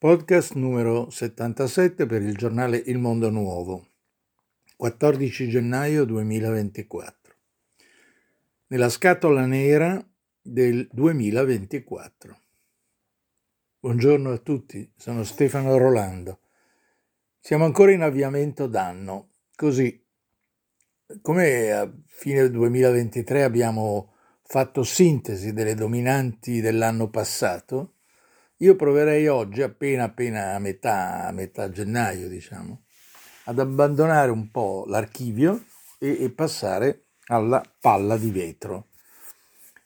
Podcast numero 77 per il giornale Il Mondo Nuovo, 14 gennaio 2024. Nella scatola nera del 2024. Buongiorno a tutti, sono Stefano Rolando. Siamo ancora in avviamento d'anno, così come a fine 2023 abbiamo fatto sintesi delle dominanti dell'anno passato, io proverei oggi, appena appena a metà, a metà gennaio, diciamo, ad abbandonare un po' l'archivio e, e passare alla palla di vetro.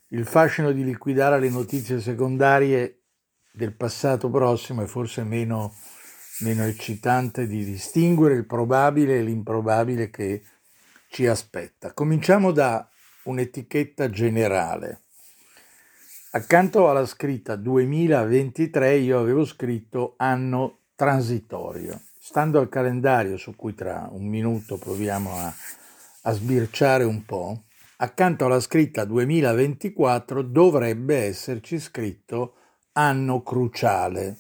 Il fascino di liquidare le notizie secondarie del passato prossimo è forse meno, meno eccitante di distinguere il probabile e l'improbabile che ci aspetta. Cominciamo da un'etichetta generale. Accanto alla scritta 2023 io avevo scritto anno transitorio. Stando al calendario su cui tra un minuto proviamo a, a sbirciare un po', accanto alla scritta 2024 dovrebbe esserci scritto anno cruciale.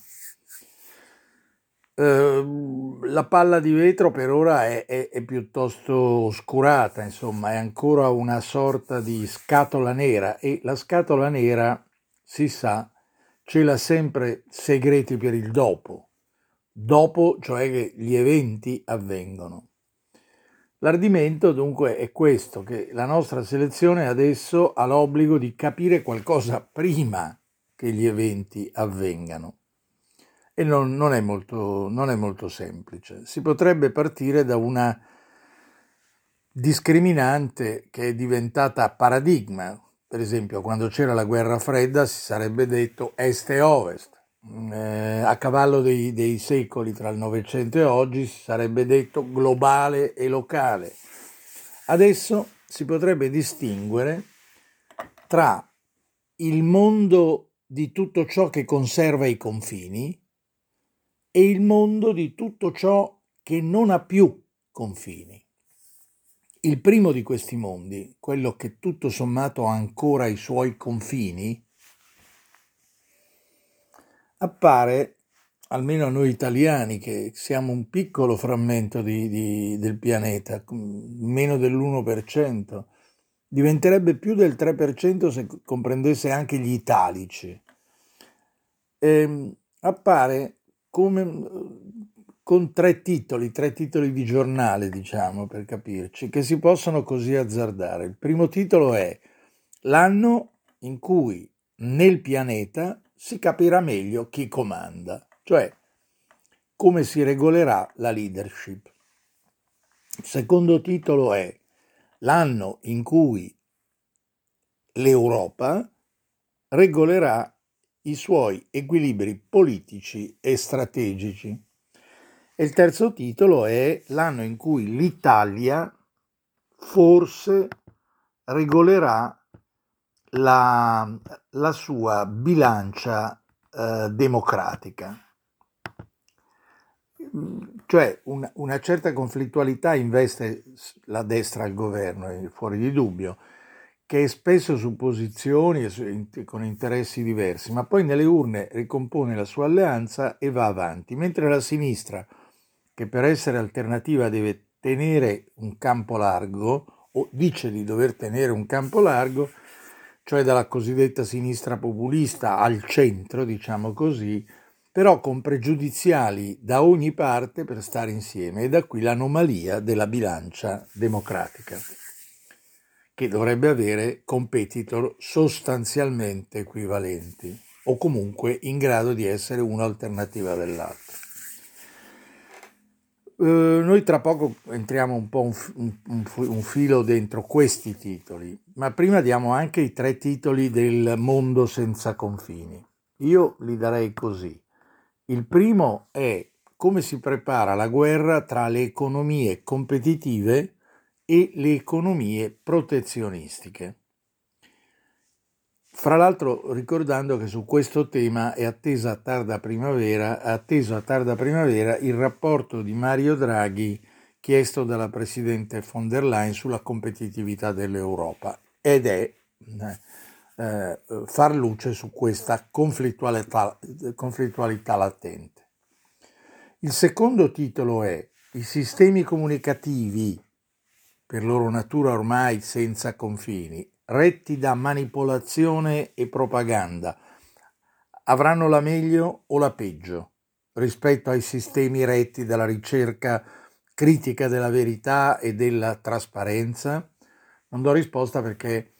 Ehm, la palla di vetro per ora è, è, è, piuttosto oscurata, insomma, è ancora una sorta di scatola nera e la scatola nera, si sa, cela sempre segreti per il dopo, dopo cioè che gli eventi avvengono. L'ardimento dunque è questo, che la nostra selezione adesso ha l'obbligo di capire qualcosa prima che gli eventi avvengano e non, non, è molto, non è molto semplice. Si potrebbe partire da una discriminante che è diventata paradigma. Per esempio, quando c'era la guerra fredda si sarebbe detto est e ovest. Eh, a cavallo dei, dei secoli tra il Novecento e oggi si sarebbe detto globale e locale. Adesso si potrebbe distinguere tra il mondo di tutto ciò che conserva i confini e il mondo di tutto ciò che non ha più confini. Il primo di questi mondi, quello che tutto sommato ha ancora i suoi confini, appare, almeno a noi italiani, che siamo un piccolo frammento di, di, del pianeta, meno dell'1%, diventerebbe più del 3% se comprendesse anche gli italici. E, ehm, appare come, con tre titoli, tre titoli di giornale, diciamo, per capirci, che si possono così azzardare. Il primo titolo è L'anno in cui nel pianeta si capirà meglio chi comanda, cioè come si regolerà la leadership. Il secondo titolo è L'anno in cui l'Europa regolerà i suoi equilibri politici e strategici. E il terzo titolo è l'anno in cui l'Italia forse regolerà la, la sua bilancia eh, democratica. Cioè una, una certa conflittualità investe la destra al governo, è fuori di dubbio, che è spesso su posizioni e con interessi diversi, ma poi nelle urne ricompone la sua alleanza e va avanti, mentre la sinistra, che per essere alternativa deve tenere un campo largo, o dice di dover tenere un campo largo, cioè dalla cosiddetta sinistra populista al centro, diciamo così, però con pregiudiziali da ogni parte per stare insieme, e da qui l'anomalia della bilancia democratica che dovrebbe avere competitor sostanzialmente equivalenti o comunque in grado di essere un'alternativa dell'altro. Eh, noi tra poco entriamo un po' un, un, un, filo dentro questi titoli, ma prima diamo anche i tre titoli del mondo senza confini. Io li darei così. Il primo è come si prepara la guerra tra le economie competitive e le economie protezionistiche. Fra l'altro ricordando che su questo tema è attesa a tarda primavera, atteso a tarda primavera il rapporto di Mario Draghi chiesto dalla Presidente von der Leyen sulla competitività dell'Europa ed è eh, far luce su questa conflittualità, conflittualità latente. Il secondo titolo è I sistemi comunicativi, per loro natura ormai senza confini, retti da manipolazione e propaganda, avranno la meglio o la peggio rispetto ai sistemi retti dalla ricerca critica della verità e della trasparenza? Non do risposta perché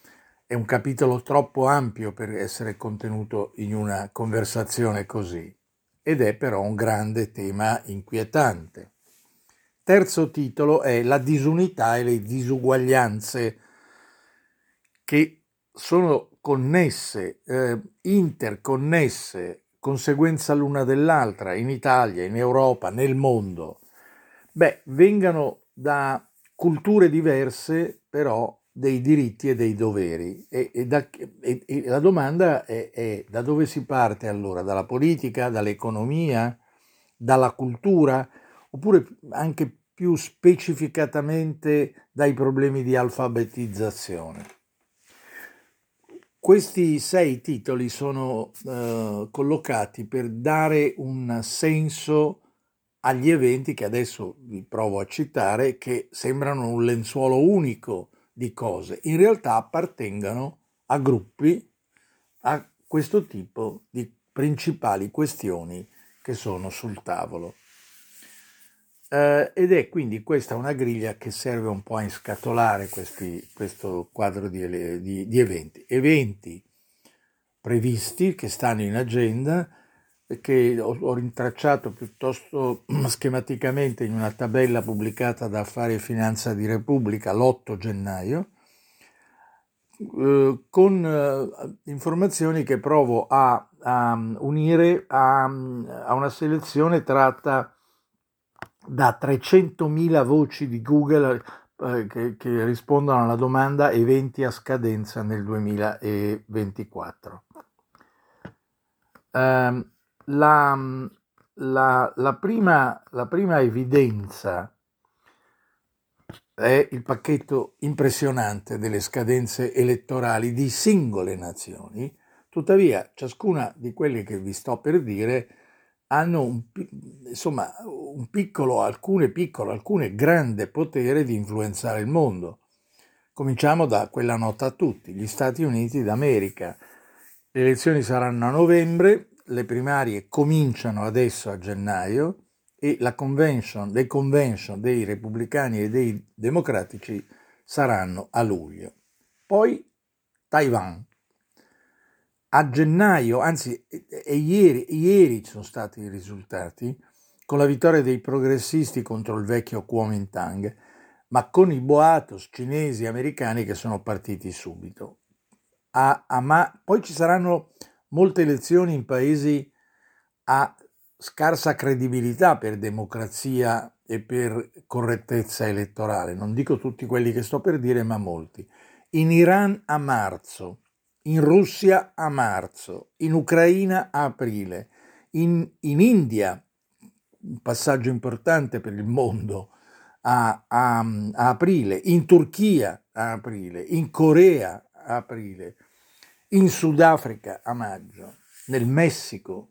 è un capitolo troppo ampio per essere contenuto in una conversazione così ed è però un grande tema inquietante. Terzo titolo è La disunità e le disuguaglianze che sono connesse, eh, interconnesse, conseguenza l'una dell'altra, in Italia, in Europa, nel mondo. Beh, vengano da culture diverse, però dei diritti e dei doveri. E, e, da, e, e la domanda è, è, da dove si parte allora? Dalla politica, dall'economia, dalla cultura, oppure anche più specificatamente dai problemi di alfabetizzazione? Questi sei titoli sono eh, collocati per dare un senso agli eventi che adesso vi provo a citare, che sembrano un lenzuolo unico di cose, in realtà appartengono a gruppi, a questo tipo di principali questioni che sono sul tavolo. Eh, ed è quindi questa una griglia che serve un po' a inscatolare questi, questo quadro di, di, di eventi. Eventi previsti che stanno in agenda, che ho, ho rintracciato piuttosto schematicamente in una tabella pubblicata da Affari e Finanza di Repubblica l'8 gennaio, eh, con eh, informazioni che provo a, a unire a, a, una selezione tratta da 300.000 voci di Google eh, che, che, rispondono alla domanda eventi a scadenza nel 2024. Eh, la, la, la, prima, la prima evidenza è il pacchetto impressionante delle scadenze elettorali di singole nazioni, tuttavia ciascuna di quelle che vi sto per dire hanno un, insomma, un piccolo, alcune piccolo, alcune grande potere di influenzare il mondo. Cominciamo da quella nota a tutti, gli Stati Uniti d'America. Le elezioni saranno a novembre, le primarie cominciano adesso a gennaio e la convention, le convention dei repubblicani e dei democratici saranno a luglio. Poi Taiwan, a gennaio, anzi e ieri, ieri sono stati i risultati, con la vittoria dei progressisti contro il vecchio Kuomintang, ma con i boatos cinesi e americani che sono partiti subito. A, a ma, poi ci saranno molte elezioni in paesi a scarsa credibilità per democrazia e per correttezza elettorale. Non dico tutti quelli che sto per dire, ma molti. In Iran a marzo, in Russia a marzo, in Ucraina a aprile, in, in India, un passaggio importante per il mondo, a, a, a, aprile, in Turchia a aprile, in Corea a aprile, in Sudafrica a maggio, nel Messico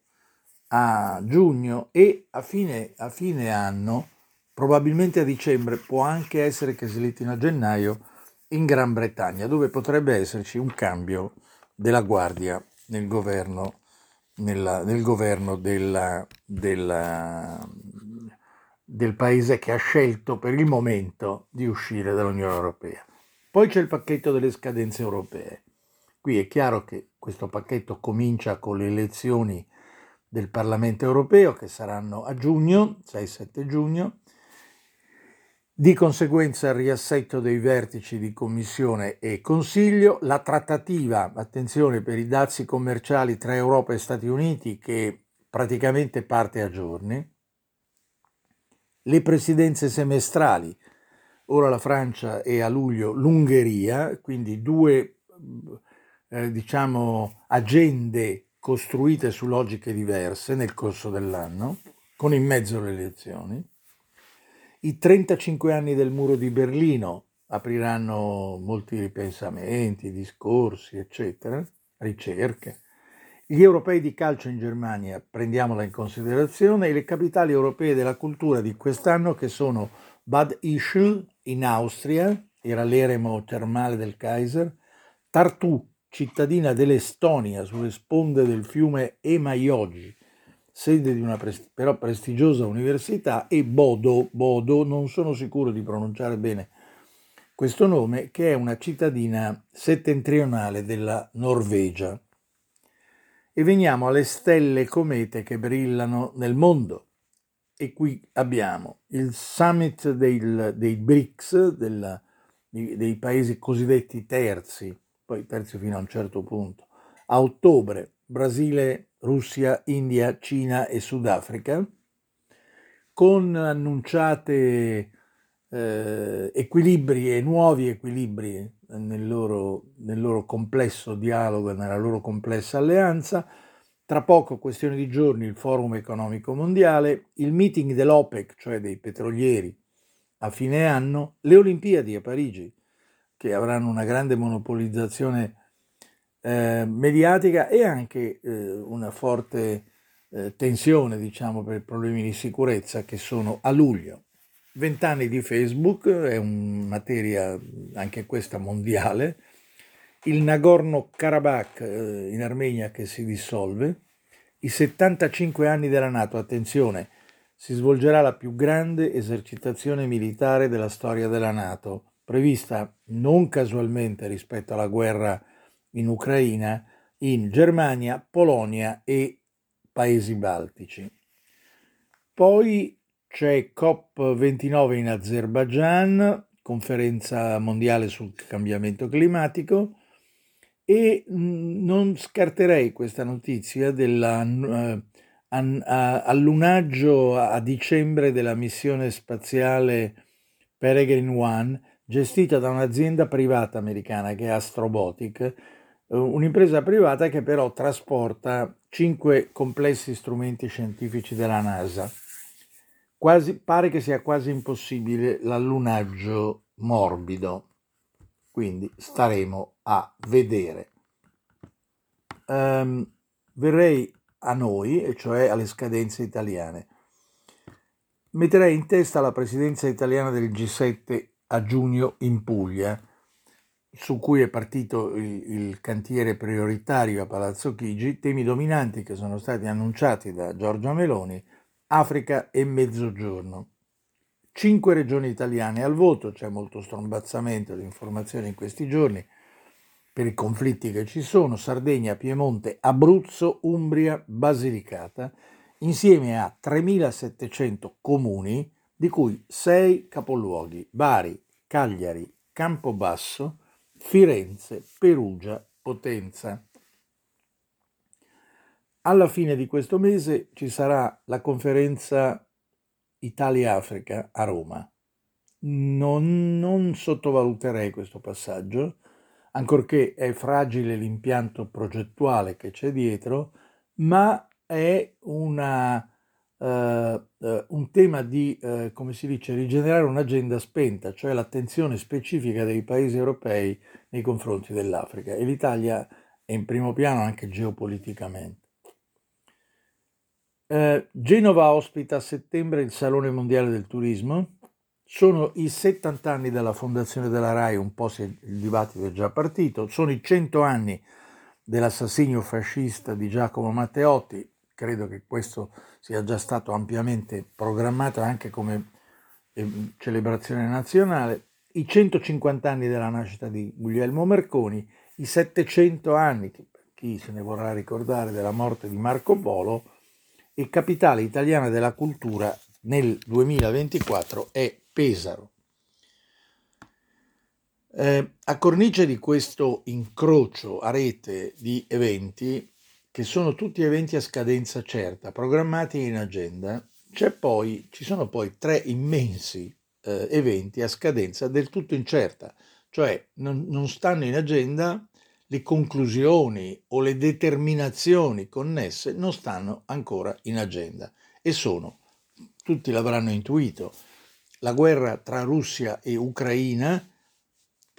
a giugno e a fine, a fine anno, probabilmente a dicembre, può anche essere che slittino a gennaio, in Gran Bretagna, dove potrebbe esserci un cambio della guardia nel governo, nella, nel governo della, della, del paese che ha scelto per il momento di uscire dall'Unione Europea. Poi c'è il pacchetto delle scadenze europee. Qui è chiaro che questo pacchetto comincia con le elezioni del Parlamento europeo che saranno a giugno, 6-7 giugno, di conseguenza il riassetto dei vertici di Commissione e Consiglio, la trattativa, attenzione, per i dazi commerciali tra Europa e Stati Uniti che praticamente parte a giorni, le presidenze semestrali, ora la Francia e a luglio l'Ungheria, quindi due eh, diciamo agende costruite su logiche diverse nel corso dell'anno, con in mezzo le elezioni i 35 anni del muro di Berlino apriranno molti ripensamenti, discorsi, eccetera, ricerche. gli europei di calcio in Germania, prendiamola in considerazione, e le capitali europee della cultura di quest'anno che sono Bad Ischl in Austria, era l'eremo termale del Kaiser, Tartu, cittadina dell'Estonia sulle sponde del fiume Emajogi, sede di una prest- però prestigiosa università, e Bodo, Bodo, non sono sicuro di pronunciare bene questo nome, che è una cittadina settentrionale della Norvegia e veniamo alle stelle comete che brillano nel mondo. E qui abbiamo il summit del, dei BRICS, della, dei paesi cosiddetti terzi, poi terzi fino a un certo punto, a ottobre Brasile, Russia, India, Cina e Sudafrica, con annunciate eh, equilibri e nuovi equilibri nel loro, nel loro complesso dialogo e nella loro complessa alleanza. Tra poco, questione di giorni, il Forum economico mondiale, il meeting dell'OPEC, cioè dei petrolieri, a fine anno, le Olimpiadi a Parigi, che avranno una grande monopolizzazione eh, mediatica e anche eh, una forte eh, tensione, diciamo, per problemi di sicurezza che sono a luglio. Vent'anni di Facebook è una materia anche questa mondiale, il Nagorno-Karabakh eh, in Armenia che si dissolve, i 75 anni della Nato, attenzione, si svolgerà la più grande esercitazione militare della storia della Nato, prevista non casualmente rispetto alla guerra in Ucraina, in Germania, Polonia e Paesi Baltici. Poi c'è COP29 in Azerbaijan, conferenza mondiale sul cambiamento climatico, e mm, non scarterei questa notizia dell'allunaggio a dicembre della missione spaziale Peregrine One, gestita da un'azienda privata americana che è Astrobotic, eh, un'impresa privata che però trasporta cinque complessi strumenti scientifici della NASA. Quasi, pare che sia quasi impossibile l'allunaggio morbido, quindi staremo a vedere. Um, verrei a noi, e cioè alle scadenze italiane. Metterei in testa la presidenza italiana del G7 a giugno in Puglia, su cui è partito il, il, cantiere prioritario a Palazzo Chigi, temi dominanti che sono stati annunciati da Giorgia Meloni Africa e Mezzogiorno. Cinque regioni italiane al voto, c'è molto strombazzamento di informazioni in questi giorni per i conflitti che ci sono, Sardegna, Piemonte, Abruzzo, Umbria, Basilicata, insieme a 3.700 comuni, di cui 6 capoluoghi, Bari, Cagliari, Campobasso, Firenze, Perugia, Potenza. Alla fine di questo mese ci sarà la conferenza Italia-Africa a Roma. Non, non, sottovaluterei questo passaggio, ancorché è fragile l'impianto progettuale che c'è dietro, ma è una, uh, uh, un tema di, uh, come si dice, rigenerare un'agenda spenta, cioè l'attenzione specifica dei paesi europei nei confronti dell'Africa. E l'Italia è in primo piano anche geopoliticamente. Eh, Genova ospita a settembre il Salone Mondiale del Turismo. Sono i 70 anni dalla fondazione della RAI, un po' se il dibattito è già partito, sono i 100 anni dell'assassinio fascista di Giacomo Matteotti, credo che questo sia già stato ampiamente programmato anche come eh, celebrazione nazionale, i 150 anni della nascita di Guglielmo Marconi, i 700 anni, chi se ne vorrà ricordare, della morte di Marco Polo, e capitale italiana della cultura nel 2024 è Pesaro. Eh, a cornice di questo incrocio a rete di eventi, che sono tutti eventi a scadenza certa, programmati in agenda, poi, ci sono poi tre immensi eh, eventi a scadenza del tutto incerta, cioè non, non stanno in agenda le conclusioni o le determinazioni connesse non stanno ancora in agenda. E sono, tutti l'avranno intuito, la guerra tra Russia e Ucraina,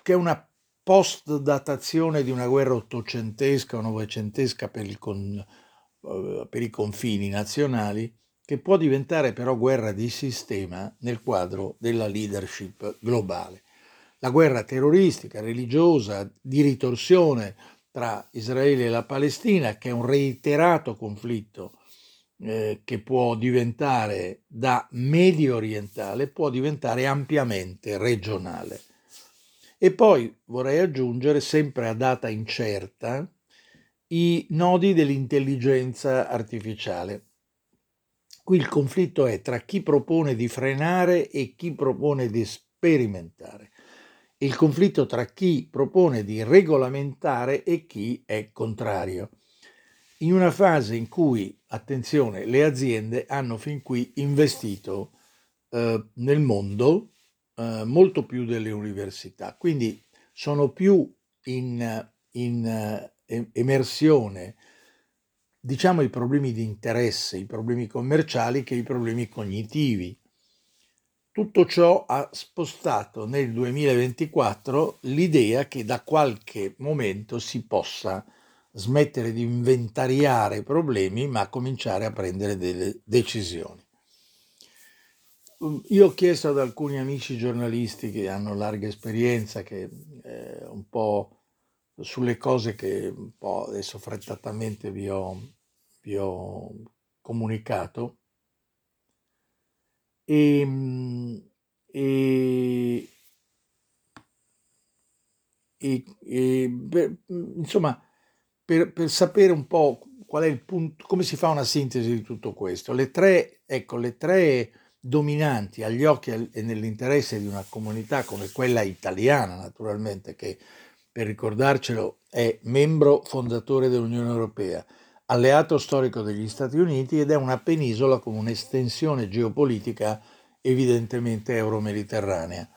che è una post-datazione di una guerra ottocentesca o novecentesca per, il con, eh, per i confini nazionali, che può diventare però guerra di sistema nel quadro della leadership globale. La guerra terroristica, religiosa, di ritorsione tra Israele e la Palestina, che è un reiterato conflitto eh, che può diventare da medio orientale, può diventare ampiamente regionale. E poi vorrei aggiungere, sempre a data incerta, i nodi dell'intelligenza artificiale. Qui il conflitto è tra chi propone di frenare e chi propone di sperimentare. Il conflitto tra chi propone di regolamentare e chi è contrario in una fase in cui, attenzione, le aziende hanno fin qui investito eh, nel mondo eh, molto più delle università, quindi sono più in, in eh, emersione, diciamo, i problemi di interesse, i problemi commerciali che i problemi cognitivi. Tutto ciò ha spostato nel 2024 l'idea che da qualche momento si possa smettere di inventariare problemi, ma cominciare a prendere delle decisioni. Um, io ho chiesto ad alcuni amici giornalisti che hanno larga esperienza, che eh, un po' sulle cose che un po' adesso frettatamente vi ho, vi ho comunicato, e, e, e, e beh, insomma per, per sapere un po' qual è il punto, come si fa una sintesi di tutto questo. Le tre, ecco, le tre dominanti agli occhi e nell'interesse di una comunità come quella italiana, naturalmente, che per ricordarcelo è membro fondatore dell'Unione Europea, alleato storico degli Stati Uniti ed è una penisola con un'estensione geopolitica evidentemente euro-mediterranea.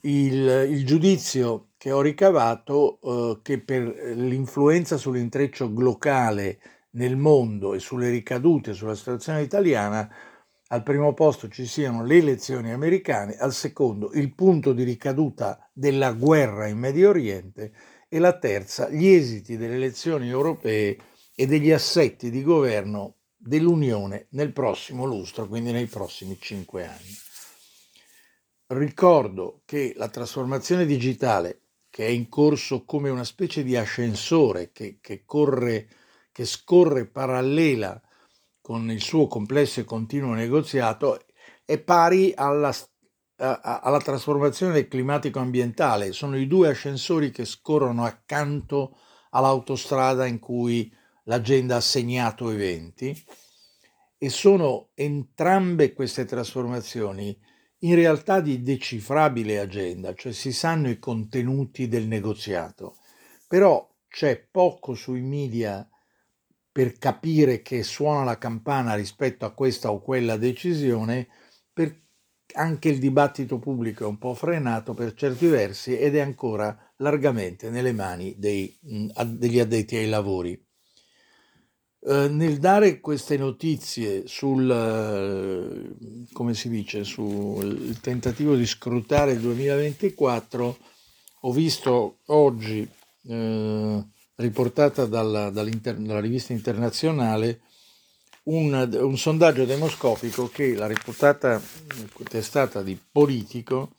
Il, il giudizio che ho ricavato eh, che per l'influenza sull'intreccio locale nel mondo e sulle ricadute sulla situazione italiana, al primo posto ci siano le elezioni americane, al secondo il punto di ricaduta della guerra in Medio Oriente e la terza gli esiti delle elezioni europee e degli assetti di governo dell'Unione nel prossimo lustro, quindi nei prossimi cinque anni. Ricordo che la trasformazione digitale che è in corso come una specie di ascensore che, che, corre, che scorre parallela con il suo complesso e continuo negoziato, è pari alla, alla trasformazione climatico-ambientale. Sono i due ascensori che scorrono accanto all'autostrada in cui l'agenda ha segnato eventi e sono entrambe queste trasformazioni in realtà di decifrabile agenda, cioè si sanno i contenuti del negoziato, però c'è poco sui media per capire che suona la campana rispetto a questa o quella decisione, anche il dibattito pubblico è un po' frenato per certi versi ed è ancora largamente nelle mani dei, degli addetti ai lavori. Eh, nel dare queste notizie sul, eh, come si dice, sul tentativo di scrutare il 2024, ho visto oggi, eh, riportata dalla, dalla, rivista internazionale, un, un, sondaggio demoscopico che la reputata testata di Politico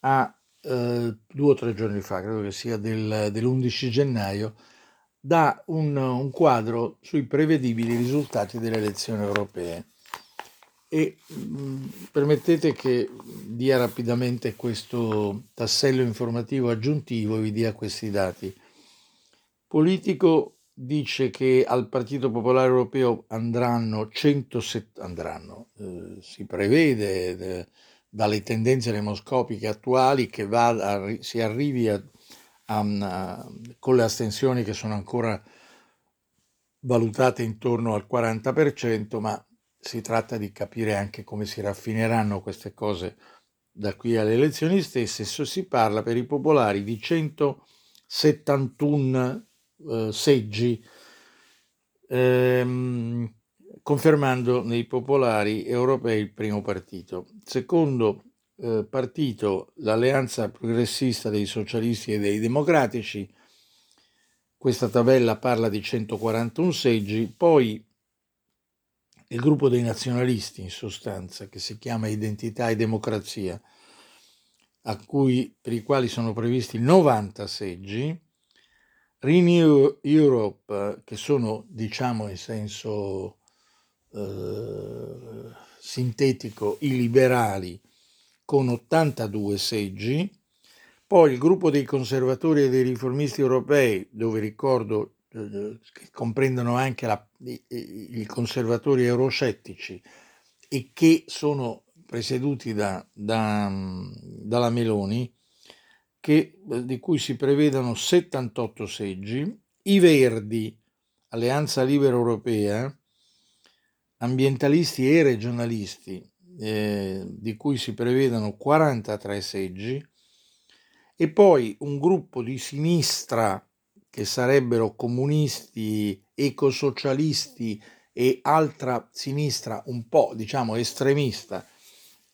ha eh, due o tre giorni fa, credo che sia del, dell'11 gennaio, dà un, un quadro sui prevedibili risultati delle elezioni europee. E mh, permettete che dia rapidamente questo tassello informativo aggiuntivo e vi dia questi dati. Politico dice che al Partito Popolare Europeo andranno 170, andranno, eh, si prevede eh, dalle tendenze demoscopiche attuali che va si arrivi a um, con le astensioni che sono ancora valutate intorno al 40%, ma si tratta di capire anche come si raffineranno queste cose da qui alle elezioni stesse. Si parla per i popolari di 171 eh, seggi, ehm, confermando nei popolari europei il primo partito. Secondo eh, partito l'Alleanza Progressista dei Socialisti e dei Democratici, questa tabella parla di 141 seggi, poi il gruppo dei nazionalisti in sostanza, che si chiama Identità e Democrazia, cui, per i quali sono previsti 90 seggi, Renew Europe, che sono diciamo in senso eh, sintetico i liberali, con 82 seggi, poi il gruppo dei conservatori e dei riformisti europei, dove ricordo eh, che comprendono anche la, i, i, conservatori euroscettici e che sono presieduti da, da, dalla Meloni, che, eh, di cui si prevedono 78 seggi, i Verdi, Alleanza Libera Europea, ambientalisti e regionalisti, eh, di cui si prevedono 43 seggi, e poi un gruppo di sinistra che sarebbero comunisti, ecosocialisti e altra sinistra un po' diciamo estremista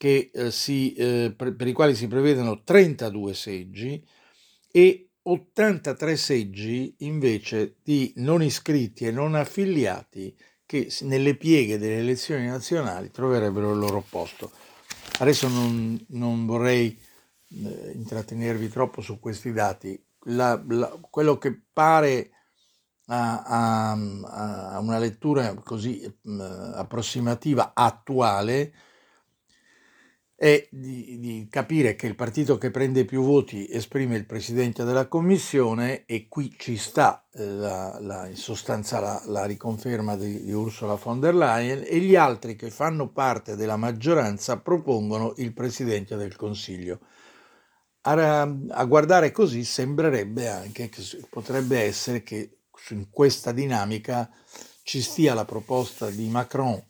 che, eh, si, eh, per, per i quali si prevedono 32 seggi e 83 seggi invece di non iscritti e non affiliati che nelle pieghe delle elezioni nazionali troverebbero il loro posto. Adesso non, non vorrei eh, intrattenervi troppo su questi dati. La, la, quello che pare a, a, a una lettura così eh, approssimativa attuale è di, di, capire che il partito che prende più voti esprime il presidente della commissione e qui ci sta eh, la, la, in sostanza la, la riconferma di, di, Ursula von der Leyen e gli altri che fanno parte della maggioranza propongono il presidente del Consiglio. A, a guardare così sembrerebbe anche che potrebbe essere che in questa dinamica ci stia la proposta di Macron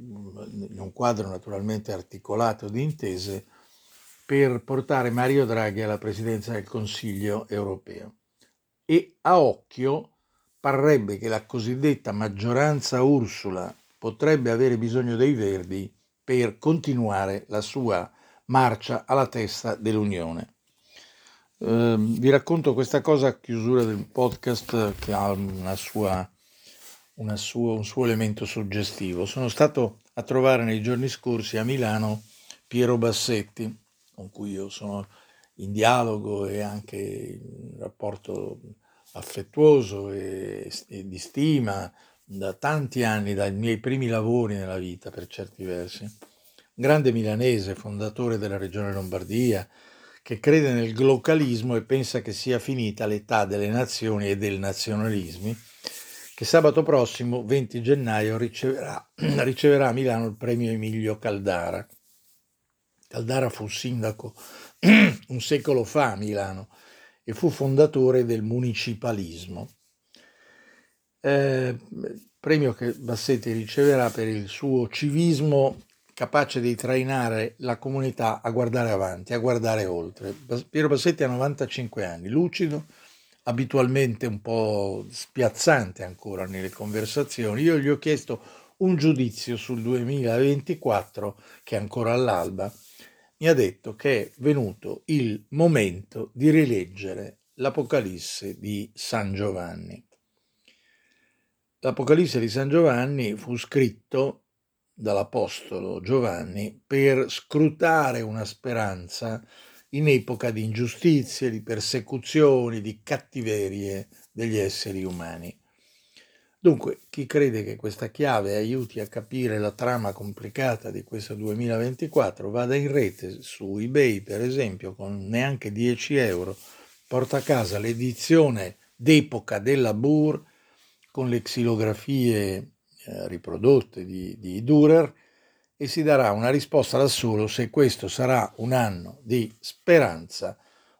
in un quadro naturalmente articolato di intese, per portare Mario Draghi alla presidenza del Consiglio europeo. E a occhio parrebbe che la cosiddetta maggioranza Ursula potrebbe avere bisogno dei Verdi per continuare la sua marcia alla testa dell'Unione. Eh, vi racconto questa cosa a chiusura del podcast che ha una sua suo, un suo elemento suggestivo. Sono stato a trovare nei giorni scorsi a Milano Piero Bassetti, con cui io sono in dialogo e anche in rapporto affettuoso e, e di stima da tanti anni, dai miei primi lavori nella vita per certi versi. Grande milanese, fondatore della regione Lombardia, che crede nel glocalismo e pensa che sia finita l'età delle nazioni e del nazionalismi che sabato prossimo, 20 gennaio, riceverà, riceverà a Milano il premio Emilio Caldara. Caldara fu sindaco un secolo fa a Milano e fu fondatore del municipalismo. Eh, premio che Bassetti riceverà per il suo civismo capace di trainare la comunità a guardare avanti, a guardare oltre. Piero Bassetti ha 95 anni, lucido, abitualmente un po' spiazzante ancora nelle conversazioni, io gli ho chiesto un giudizio sul 2024 che è ancora all'alba, mi ha detto che è venuto il momento di rileggere l'Apocalisse di San Giovanni. L'Apocalisse di San Giovanni fu scritto dall'Apostolo Giovanni per scrutare una speranza in epoca di ingiustizie, di persecuzioni, di cattiverie degli esseri umani. Dunque, chi crede che questa chiave aiuti a capire la trama complicata di questo 2024, vada in rete su eBay, per esempio, con neanche 10 euro, porta a casa l'edizione d'epoca della Bur con le xilografie eh, riprodotte di, di Dürer e si darà una risposta da solo se questo sarà un anno di speranza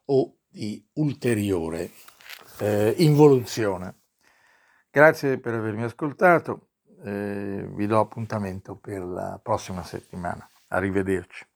o di ulteriore eh, involuzione. Grazie per avermi ascoltato, eh, vi do appuntamento per la prossima settimana. Arrivederci.